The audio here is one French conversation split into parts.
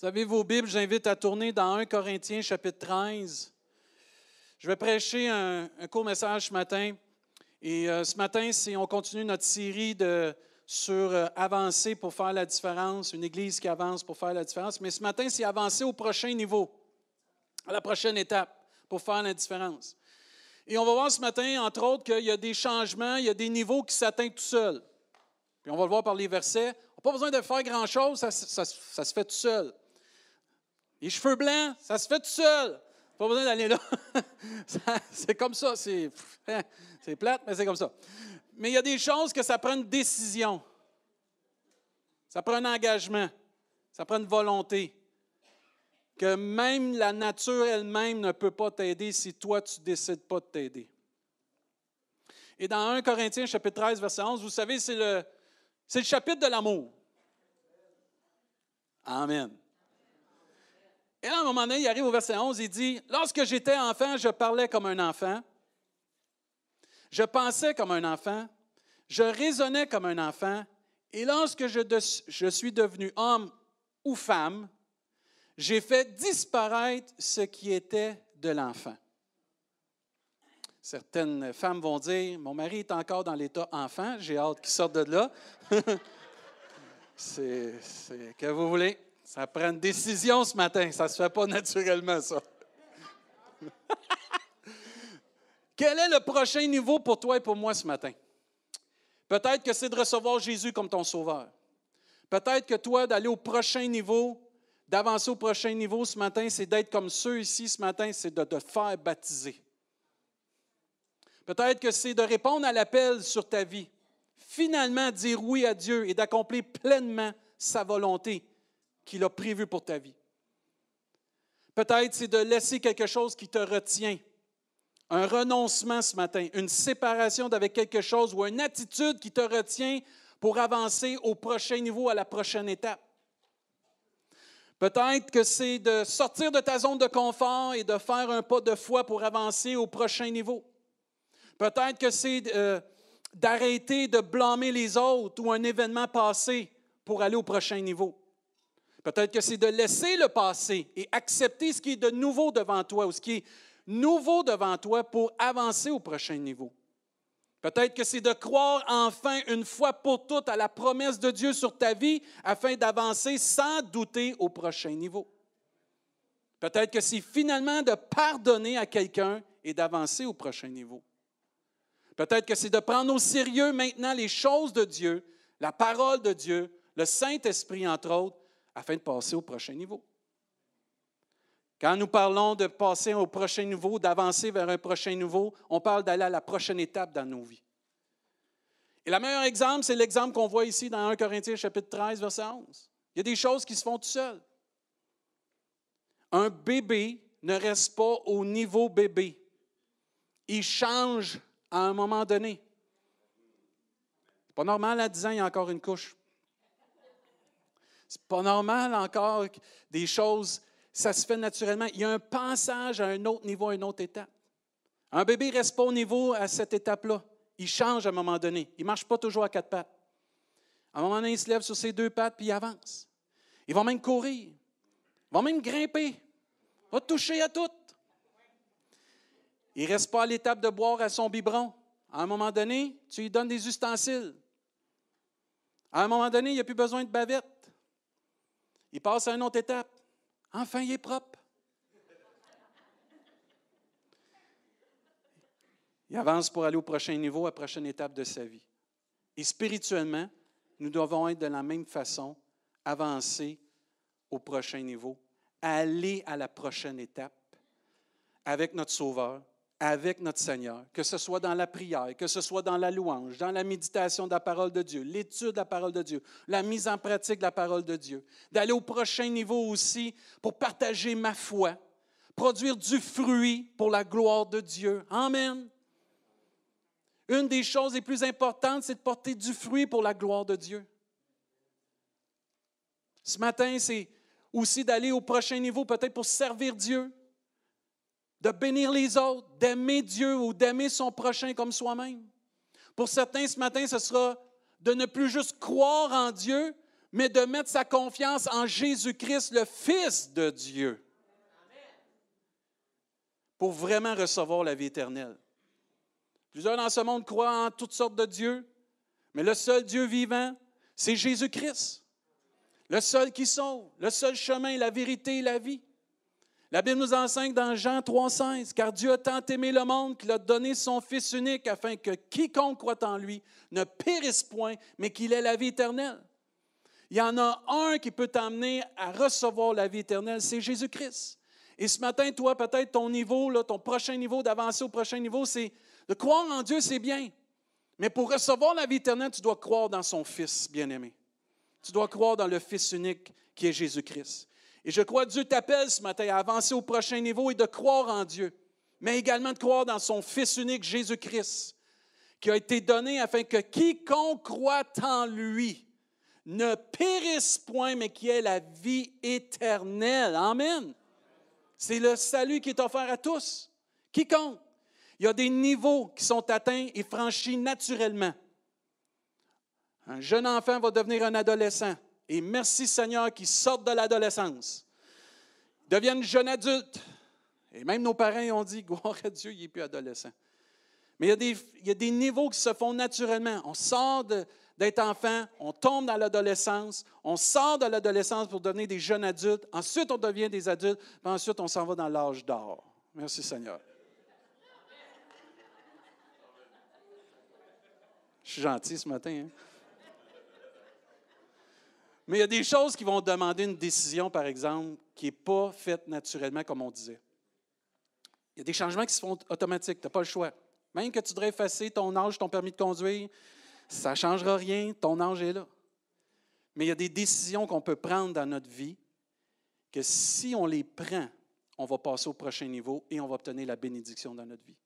Vous avez vos Bibles, j'invite à tourner dans 1 Corinthiens chapitre 13. Je vais prêcher un, court message ce matin. Et euh, ce matin, on continue notre série de, sur euh, avancer pour faire la différence, une église qui avance pour faire la différence. Mais ce matin, c'est avancer au prochain niveau, à la prochaine étape pour faire la différence. Et on va voir ce matin, entre autres, qu'il y a des changements, il y a des niveaux qui s'atteignent tout seuls. Puis on va le voir par les versets. On n'a pas besoin de faire grand-chose, ça, ça, se fait tout seul. Les cheveux blancs, ça se fait tout seul. Pas besoin d'aller là. c'est comme ça. Hein, c'est plate, mais c'est comme ça. Mais il y a des choses que ça prend une décision. Ça prend un engagement. Ça prend une volonté. Que même la nature elle-même ne peut pas t'aider si toi, tu ne décides pas de t'aider. Et dans 1 Corinthiens, chapitre 13, verset 11, vous savez, c'est le, c'est le chapitre de l'amour. Amen. Et à un moment donné, il arrive au verset 11, il dit, Lorsque j'étais enfant, je parlais comme un enfant, je pensais comme un enfant, je raisonnais comme un enfant, et lorsque je, je suis devenu homme ou femme, j'ai fait disparaître ce qui était de l'enfant. Certaines femmes vont dire, mon mari est encore dans l'état enfant, j'ai hâte qu'il sorte de là. c'est, que vous voulez. Ça prend une décision ce matin. Ça ne se fait pas naturellement, ça. Quel est le prochain niveau pour toi et pour moi ce matin? Peut-être que c'est de recevoir Jésus comme ton sauveur. Peut-être que toi, d'aller au prochain niveau, d'avancer au prochain niveau ce matin, c'est d'être comme ceux ici ce matin, c'est de te faire baptiser. Peut-être que c'est de répondre à l'appel sur ta vie. Finalement, dire oui à Dieu et d'accomplir pleinement sa volonté qu'il a prévu pour ta vie. Peut-être c'est de laisser quelque chose qui te retient, un renoncement ce matin, une séparation d'avec quelque chose ou une attitude qui te retient pour avancer au prochain niveau, à la prochaine étape. Peut-être que c'est de sortir de ta zone de confort et de faire un pas de foi pour avancer au prochain niveau. Peut-être que c'est euh, d'arrêter de blâmer les autres ou un événement passé pour aller au prochain niveau. Peut-être que c'est de laisser le passé et accepter ce qui est de nouveau devant toi ou ce qui est nouveau devant toi pour avancer au prochain niveau. Peut-être que c'est de croire enfin une fois pour toutes à la promesse de Dieu sur ta vie afin d'avancer sans douter au prochain niveau. Peut-être que c'est finalement de pardonner à quelqu'un et d'avancer au prochain niveau. Peut-être que c'est de prendre au sérieux maintenant les choses de Dieu, la parole de Dieu, le Saint-Esprit entre autres, afin de passer au prochain niveau. Quand nous parlons de passer au prochain niveau, d'avancer vers un prochain niveau, on parle d'aller à la prochaine étape dans nos vies. Et le meilleur exemple, c'est l'exemple qu'on voit ici dans 1 Corinthiens chapitre 13, verset 11. Il y a des choses qui se font tout seules. Un bébé ne reste pas au niveau bébé. Il change à un moment donné. C'est pas normal, à 10 ans, il y a encore une couche. C'est pas normal encore des choses, ça se fait naturellement. Il y a un passage à un autre niveau, à une autre étape. Un bébé ne reste pas au niveau à cette étape-là. Il change à un moment donné. Il ne marche pas toujours à quatre pattes. À un moment donné, il se lève sur ses deux pattes puis il avance. Il va même courir. Il va même grimper. Il va toucher à tout. Il ne reste pas à l'étape de boire à son biberon. À un moment donné, tu lui donnes des ustensiles. À un moment donné, il n'y a plus besoin de bavette. Il passe à une autre étape. Enfin, il est propre. Il avance pour aller au prochain niveau, à la prochaine étape de sa vie. Et spirituellement, nous devons être de la même façon, avancer au prochain niveau, aller à la prochaine étape avec notre Sauveur, avec notre Seigneur, que ce soit dans la prière, que ce soit dans la louange, dans la méditation de la parole de Dieu, l'étude de la parole de Dieu, la mise en pratique de la parole de Dieu, d'aller au prochain niveau aussi pour partager ma foi, produire du fruit pour la gloire de Dieu. Amen. Une des choses les plus importantes, c'est de porter du fruit pour la gloire de Dieu. Ce matin, c'est aussi d'aller au prochain niveau, peut-être pour servir Dieu, de bénir les autres, d'aimer Dieu ou d'aimer son prochain comme soi-même. Pour certains, ce matin, ce sera de ne plus juste croire en Dieu, mais de mettre sa confiance en Jésus-Christ, le Fils de Dieu, pour vraiment recevoir la vie éternelle. Plusieurs dans ce monde croient en toutes sortes de dieux, mais le seul Dieu vivant, c'est Jésus-Christ. Le seul qui sauve, le seul chemin, la vérité et la vie. La Bible nous enseigne dans Jean 3,16 Car Dieu a tant aimé le monde qu'il a donné son Fils unique afin que quiconque croit en lui ne périsse point, mais qu'il ait la vie éternelle. Il y en a un qui peut t'amener à recevoir la vie éternelle, c'est Jésus-Christ. Et ce matin, toi, peut-être ton niveau, ton prochain niveau, d'avancer au prochain niveau, c'est de croire en Dieu, c'est bien. Mais pour recevoir la vie éternelle, tu dois croire dans son Fils bien-aimé. Tu dois croire dans le Fils unique qui est Jésus-Christ. Et je crois que Dieu t'appelle ce matin à avancer au prochain niveau et de croire en Dieu, mais également de croire dans son Fils unique Jésus-Christ, qui a été donné afin que quiconque croit en lui ne périsse point, mais qui ait la vie éternelle. Amen. C'est le salut qui est offert à tous. Quiconque. Il y a des niveaux qui sont atteints et franchis naturellement. Un jeune enfant va devenir un adolescent. Et merci Seigneur qu'il sorte de l'adolescence. Devienne jeune adulte. Et même nos parents ont dit, gloire à Dieu, il n'est plus adolescent. Mais il y, a des, il y, a des, niveaux qui se font naturellement. On sort d'être enfant, on tombe dans l'adolescence, on sort de l'adolescence pour devenir des jeunes adultes, ensuite on devient des adultes, puis ensuite on s'en va dans l'âge d'or. Merci Seigneur. Je suis gentil ce matin. Hein? Mais il y a des choses qui vont demander une décision, par exemple, qui n'est pas faite naturellement, comme on disait. Il y a des changements qui se font automatiques, tu n'as pas le choix. Même que tu devrais effacer ton âge, ton permis de conduire, ça ne changera rien, ton âge est là. Mais il y a des décisions qu'on peut prendre dans notre vie que si on les prend, on va passer au prochain niveau et on va obtenir la bénédiction dans notre vie.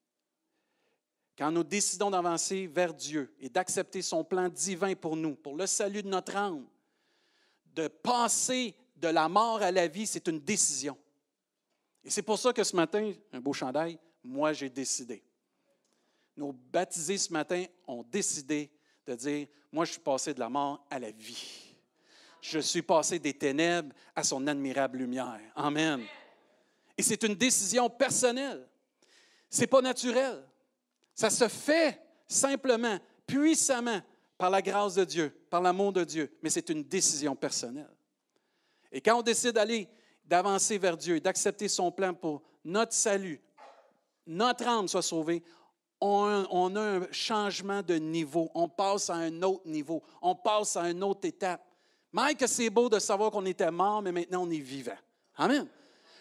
Quand nous décidons d'avancer vers Dieu et d'accepter son plan divin pour nous, pour le salut de notre âme, de passer de la mort à la vie, c'est une décision. Et c'est pour ça que ce matin, un beau chandail, moi j'ai décidé. Nos baptisés ce matin ont décidé de dire, moi je suis passé de la mort à la vie. Je suis passé des ténèbres à son admirable lumière. Amen. Et c'est une décision personnelle. Ce n'est pas naturel. Ça se fait simplement, puissamment, par la grâce de Dieu, par l'amour de Dieu, mais c'est une décision personnelle. Et quand on décide d'aller, d'avancer vers Dieu, d'accepter son plan pour notre salut, notre âme soit sauvée, on, on, a un changement de niveau. On passe à un autre niveau. On passe à une autre étape. Même que c'est beau de savoir qu'on était mort, mais maintenant on est vivant. Amen.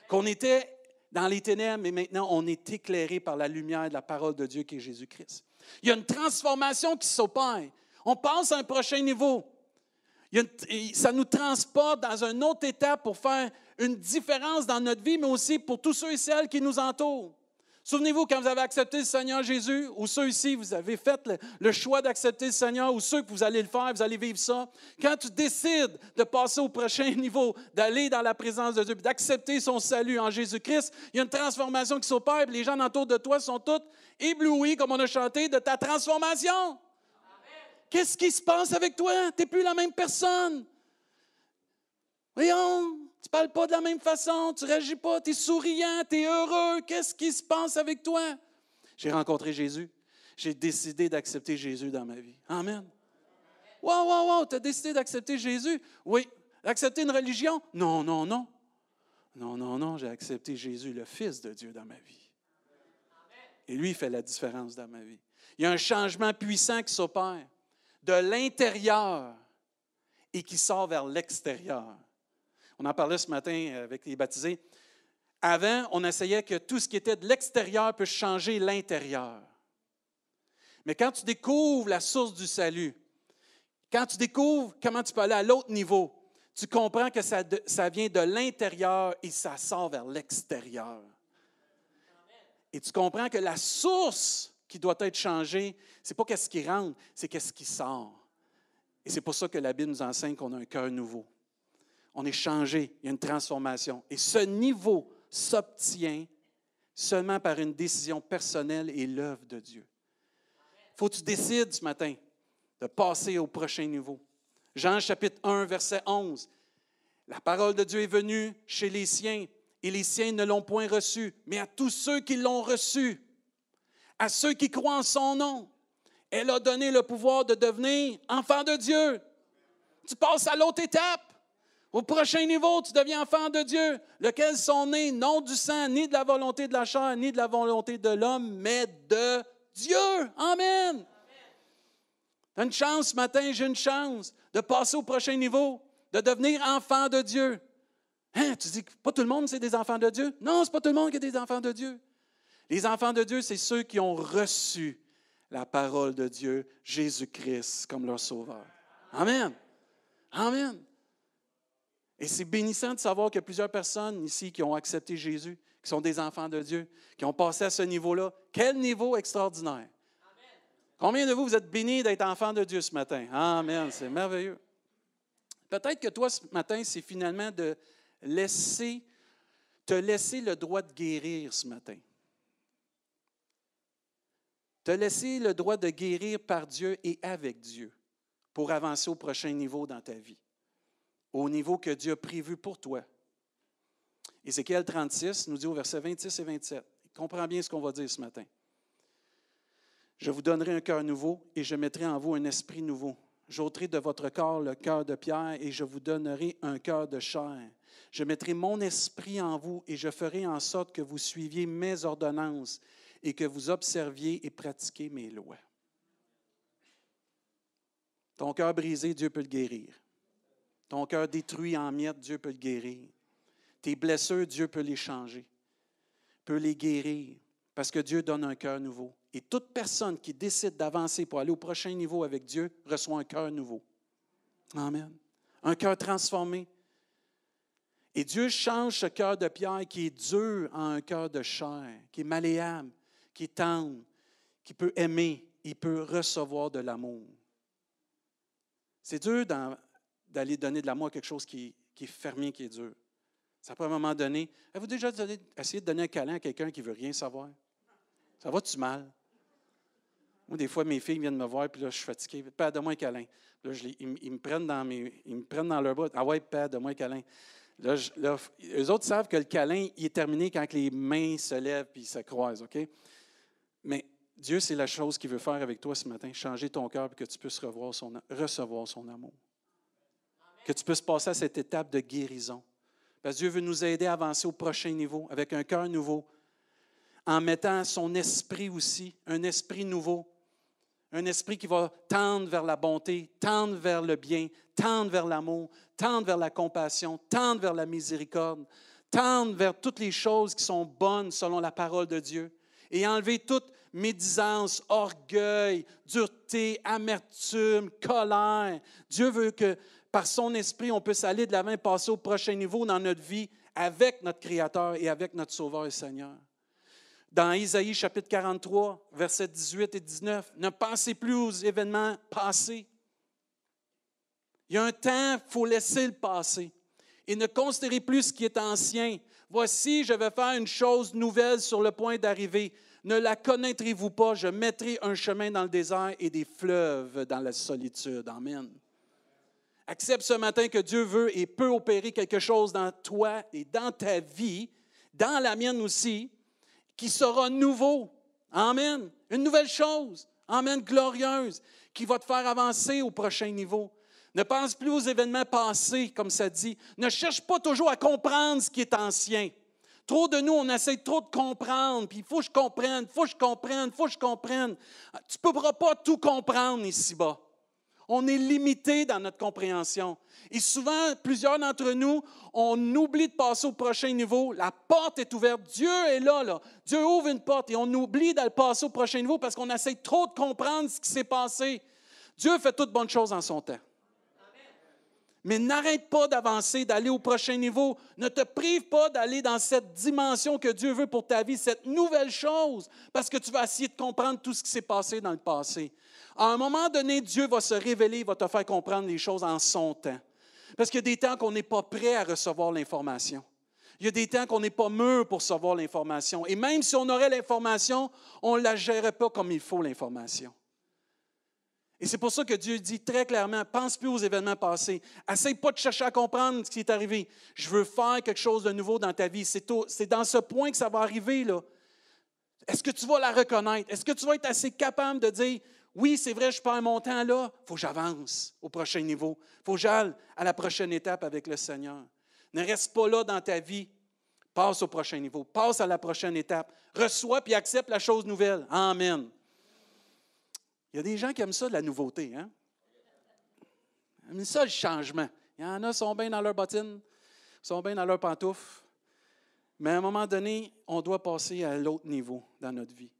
Qu'on était dans les ténèbres, mais maintenant on est éclairé par la lumière de la parole de Dieu qui est Jésus-Christ. Il y a une transformation qui s'opère. On passe à un prochain niveau. ça nous transporte dans une autre étape pour faire une différence dans notre vie, mais aussi pour tous ceux et celles qui nous entourent. Souvenez-vous, quand vous avez accepté le Seigneur Jésus, ou ceux ici, vous avez fait le, choix d'accepter le Seigneur, ou ceux que vous allez le faire, vous allez vivre ça. Quand tu décides de passer au prochain niveau, d'aller dans la présence de Dieu, d'accepter son salut en Jésus-Christ, il y a une transformation qui s'opère, les gens autour de toi sont tous éblouis, comme on a chanté, de ta transformation. Qu'est-ce qui se passe avec toi? Tu n'es plus la même personne. Voyons, tu ne parles pas de la même façon, tu ne réagis pas, tu es souriant, tu es heureux. Qu'est-ce qui se passe avec toi? J'ai rencontré Jésus. J'ai décidé d'accepter Jésus dans ma vie. Amen. Wow, wow, wow, tu as décidé d'accepter Jésus? Oui. Accepter une religion? Non, non, non. Non, non, non, j'ai accepté Jésus, le Fils de Dieu, dans ma vie. Et lui, il fait la différence dans ma vie. Il y a un changement puissant qui s'opère de l'intérieur et qui sort vers l'extérieur. On en parlait ce matin avec les baptisés. Avant, on essayait que tout ce qui était de l'extérieur puisse changer l'intérieur. Mais quand tu découvres la source du salut, quand tu découvres comment tu peux aller à l'autre niveau, tu comprends que ça, ça vient de l'intérieur et ça sort vers l'extérieur. Et tu comprends que la source qui doit être changée, ce n'est pas qu'est-ce qui rentre, c'est qu'est-ce qui sort. Et c'est pour ça que la Bible nous enseigne qu'on a un cœur nouveau on est changé, il y a une transformation. Et ce niveau s'obtient seulement par une décision personnelle et l'œuvre de Dieu. Il faut que tu décides ce matin de passer au prochain niveau. Jean chapitre 1, verset 11. La parole de Dieu est venue chez les siens, et les siens ne l'ont point reçue, mais à tous ceux qui l'ont reçue, à ceux qui croient en son nom, elle a donné le pouvoir de devenir enfant de Dieu. Tu passes à l'autre étape. Au prochain niveau, tu deviens enfant de Dieu, lequel sont nés non du sang, ni de la volonté de la chair, ni de la volonté de l'homme, mais de Dieu. Amen. Tu une chance ce matin, j'ai une chance de passer au prochain niveau, de devenir enfant de Dieu. Hein, tu dis que pas tout le monde, c'est des enfants de Dieu? Non, ce n'est pas tout le monde qui est des enfants de Dieu. Les enfants de Dieu, c'est ceux qui ont reçu la parole de Dieu, Jésus-Christ, comme leur sauveur. Amen. Amen. Et c'est bénissant de savoir qu'il y a plusieurs personnes ici qui ont accepté Jésus, qui sont des enfants de Dieu, qui ont passé à ce niveau-là. Quel niveau extraordinaire. Combien de vous, vous êtes bénis d'être enfants de Dieu ce matin? Amen, c'est merveilleux. Peut-être que toi, ce matin, c'est finalement de laisser, te laisser le droit de guérir ce matin. Te laisser le droit de guérir par Dieu et avec Dieu pour avancer au prochain niveau dans ta vie au niveau que Dieu a prévu pour toi. Ézéchiel 36 nous dit au verset 26 et 27. Comprends bien ce qu'on va dire ce matin. Je vous donnerai un cœur nouveau et je mettrai en vous un esprit nouveau. J'ôterai de votre corps le cœur de pierre et je vous donnerai un cœur de chair. Je mettrai mon esprit en vous et je ferai en sorte que vous suiviez mes ordonnances et que vous observiez et pratiquiez mes lois. Ton cœur brisé, Dieu peut le guérir. Ton cœur détruit en miettes, Dieu peut le guérir. Tes blessures, Dieu peut les changer, peut les guérir, parce que Dieu donne un cœur nouveau. Et toute personne qui décide d'avancer pour aller au prochain niveau avec Dieu reçoit un cœur nouveau. Amen. Un cœur transformé. Et Dieu change ce cœur de pierre qui est dur en un cœur de chair, qui est malléable, qui est tendre, qui peut aimer, il peut recevoir de l'amour. C'est dur d'aller donner de l'amour à quelque chose qui, est fermé, qui est dur. Ça peut à un moment donné. Avez-vous déjà essayé de donner un câlin à quelqu'un qui ne veut rien savoir? Ça va-tu mal? Moi, des fois, mes filles viennent me voir, puis là, je suis fatigué. Père, donne-moi un câlin. Là, ils, me prennent dans mes, ils me prennent dans leur bras. Ah ouais, Père, donne-moi un câlin. Là, eux autres savent que le câlin, il est terminé quand les mains se lèvent puis se croisent, OK? Mais Dieu, c'est la chose qu'il veut faire avec toi ce matin, changer ton cœur pour que tu puisses recevoir son amour que tu puisses passer à cette étape de guérison. Parce que Dieu veut nous aider à avancer au prochain niveau avec un cœur nouveau, en mettant son esprit aussi, un esprit nouveau, un esprit qui va tendre vers la bonté, tendre vers le bien, tendre vers l'amour, tendre vers la compassion, tendre vers la miséricorde, tendre vers toutes les choses qui sont bonnes selon la parole de Dieu et enlever toute médisance, orgueil, dureté, amertume, colère. Dieu veut que par son esprit, on peut aller de l'avant et passer au prochain niveau dans notre vie avec notre Créateur et avec notre Sauveur et Seigneur. Dans Isaïe chapitre 43, versets 18 et 19, ne pensez plus aux événements passés. Il y a un temps, il faut laisser le passé. Et ne considérez plus ce qui est ancien. Voici, je vais faire une chose nouvelle sur le point d'arriver. Ne la connaîtrez-vous pas? Je mettrai un chemin dans le désert et des fleuves dans la solitude. Amen. Accepte ce matin que Dieu veut et peut opérer quelque chose dans toi et dans ta vie, dans la mienne aussi, qui sera nouveau. Amen. Une nouvelle chose. Amen, glorieuse, qui va te faire avancer au prochain niveau. Ne pense plus aux événements passés, comme ça dit. Ne cherche pas toujours à comprendre ce qui est ancien. Trop de nous, on essaie trop de comprendre, puis il faut que je comprenne, il faut que je comprenne, il faut que je comprenne. Tu ne pourras pas tout comprendre ici-bas. On est limité dans notre compréhension. Et souvent, plusieurs d'entre nous, on oublie de passer au prochain niveau. La porte est ouverte. Dieu est là, là. Dieu ouvre une porte et on oublie d'aller passer au prochain niveau parce qu'on essaie trop de comprendre ce qui s'est passé. Dieu fait toutes bonnes choses en son temps. Mais n'arrête pas d'avancer, d'aller au prochain niveau. Ne te prive pas d'aller dans cette dimension que Dieu veut pour ta vie, cette nouvelle chose, parce que tu vas essayer de comprendre tout ce qui s'est passé dans le passé. À un moment donné, Dieu va se révéler, il va te faire comprendre les choses en son temps. Parce qu'il y a des temps qu'on n'est pas prêt à recevoir l'information. Il y a des temps qu'on n'est pas mûr pour recevoir l'information. Et même si on aurait l'information, on ne la gérerait pas comme il faut, l'information. Et c'est pour ça que Dieu dit très clairement, pense plus aux événements passés. Essaye pas de chercher à comprendre ce qui est arrivé. Je veux faire quelque chose de nouveau dans ta vie. C'est dans ce point que ça va arriver. là. Est-ce que tu vas la reconnaître? Est-ce que tu vas être assez capable de dire, oui, c'est vrai, je perds mon temps là, il faut que j'avance au prochain niveau. Il faut que j'aille à la prochaine étape avec le Seigneur. Ne reste pas là dans ta vie. Passe au prochain niveau. Passe à la prochaine étape. Reçois puis accepte la chose nouvelle. Amen. Il y a des gens qui aiment ça, de la nouveauté. Hein? Ils aiment ça, le changement. Il y en a qui sont bien dans leurs bottines, sont bien dans leurs pantoufles. Mais à un moment donné, on doit passer à l'autre niveau dans notre vie.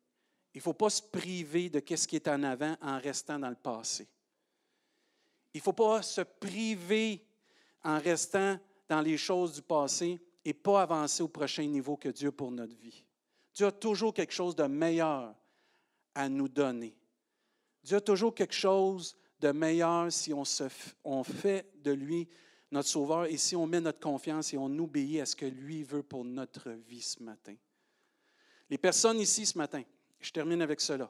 Il ne faut pas se priver de ce qui est en avant en restant dans le passé. Il ne faut pas se priver en restant dans les choses du passé et pas avancer au prochain niveau que Dieu pour notre vie. Dieu a toujours quelque chose de meilleur à nous donner. Dieu a toujours quelque chose de meilleur si on, fait de lui notre Sauveur et si on met notre confiance et on obéit à ce que lui veut pour notre vie ce matin. Les personnes ici ce matin, je termine avec cela.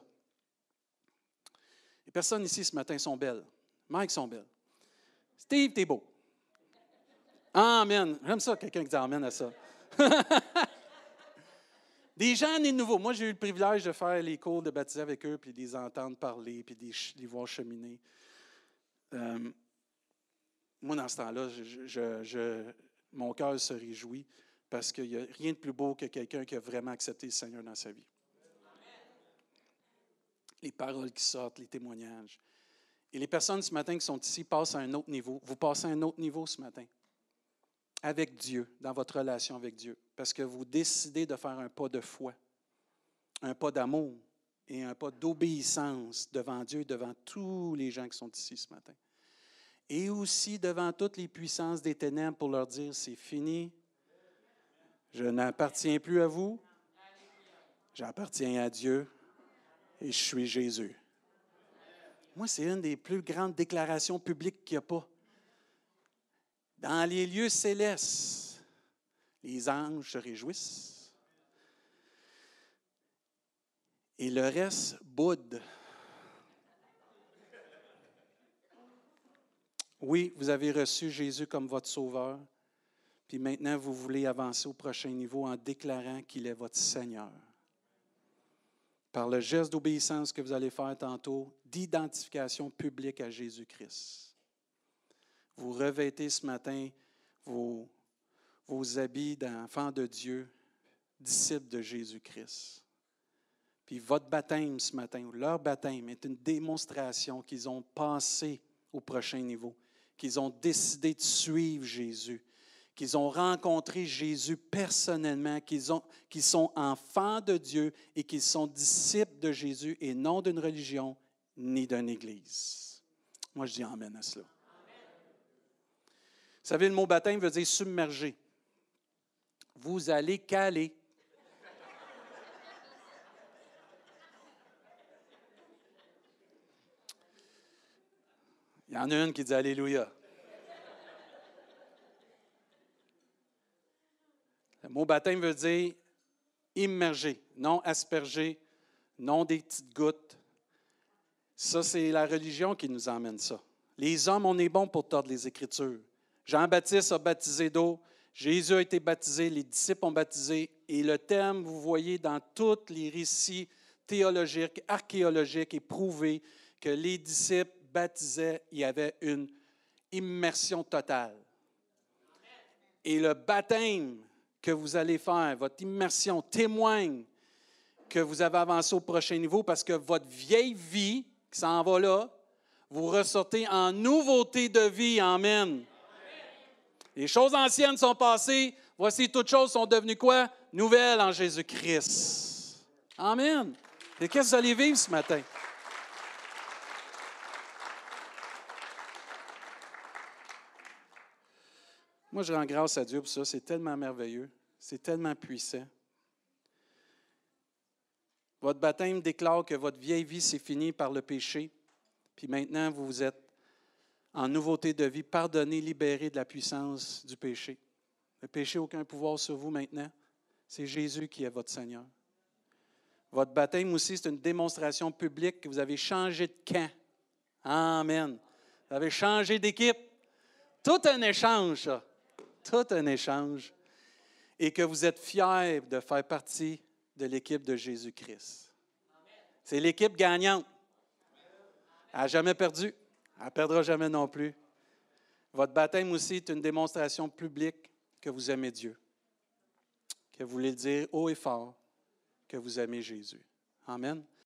Les personnes ici ce matin sont belles. Mike sont belles. Steve, t'es beau. Amen. J'aime ça, quelqu'un qui dit Amen à ça. Des gens nés nouveaux. Moi, j'ai eu le privilège de faire les cours de baptême avec eux, puis de les entendre parler, puis de les voir cheminer. Euh, moi, dans ce temps-là, mon cœur se réjouit parce qu'il n'y a rien de plus beau que quelqu'un qui a vraiment accepté le Seigneur dans sa vie. Les paroles qui sortent, les témoignages. Et les personnes ce matin qui sont ici passent à un autre niveau. Vous passez à un autre niveau ce matin avec Dieu, dans votre relation avec Dieu, parce que vous décidez de faire un pas de foi, un pas d'amour et un pas d'obéissance devant Dieu, devant tous les gens qui sont ici ce matin. Et aussi devant toutes les puissances des ténèbres pour leur dire, c'est fini, je n'appartiens plus à vous, j'appartiens à Dieu et je suis Jésus. Moi, c'est une des plus grandes déclarations publiques qu'il n'y a pas. Dans les lieux célestes, les anges se réjouissent. Et le reste boude. Oui, vous avez reçu Jésus comme votre sauveur, puis maintenant vous voulez avancer au prochain niveau en déclarant qu'il est votre Seigneur. Par le geste d'obéissance que vous allez faire tantôt, d'identification publique à Jésus-Christ vous revêtez ce matin vos, habits d'enfants de Dieu, disciples de Jésus-Christ. Puis votre baptême ce matin, ou leur baptême, est une démonstration qu'ils ont passé au prochain niveau, qu'ils ont décidé de suivre Jésus, qu'ils ont rencontré Jésus personnellement, qu'ils, qu'ils sont enfants de Dieu et qu'ils sont disciples de Jésus et non d'une religion ni d'une église. Moi, je dis Amen à cela. Vous savez, le mot baptême veut dire submerger. Vous allez caler. Il y en a une qui dit Alléluia. Le mot baptême veut dire immerger, non asperger, non des petites gouttes. Ça, c'est la religion qui nous emmène ça. Les hommes, on est bon pour tordre les Écritures. Jean-Baptiste a baptisé d'eau, Jésus a été baptisé, les disciples ont baptisé, et le thème, vous voyez dans tous les récits théologiques, archéologiques, est prouvé que les disciples baptisaient, il y avait une immersion totale. Et le baptême que vous allez faire, votre immersion témoigne que vous avez avancé au prochain niveau parce que votre vieille vie qui s'en va là, vous ressortez en nouveauté de vie. Amen. Les choses anciennes sont passées. Voici, toutes choses sont devenues quoi? Nouvelles en Jésus-Christ. Amen. Et qu'est-ce que vous allez vivre ce matin? Moi, je rends grâce à Dieu pour ça. C'est tellement merveilleux. C'est tellement puissant. Votre baptême déclare que votre vieille vie s'est finie par le péché. Puis maintenant, vous êtes en nouveauté de vie, pardonné, libéré de la puissance du péché. Le péché n'a aucun pouvoir sur vous maintenant. C'est Jésus qui est votre Seigneur. Votre baptême aussi, c'est une démonstration publique que vous avez changé de camp. Amen. Vous avez changé d'équipe. Tout un échange, ça. Tout un échange. Et que vous êtes fiers de faire partie de l'équipe de Jésus-Christ. C'est l'équipe gagnante. Elle n'a jamais perdu. Elle ne perdra jamais non plus. Votre baptême aussi est une démonstration publique que vous aimez Dieu, que vous voulez le dire haut et fort, que vous aimez Jésus. Amen.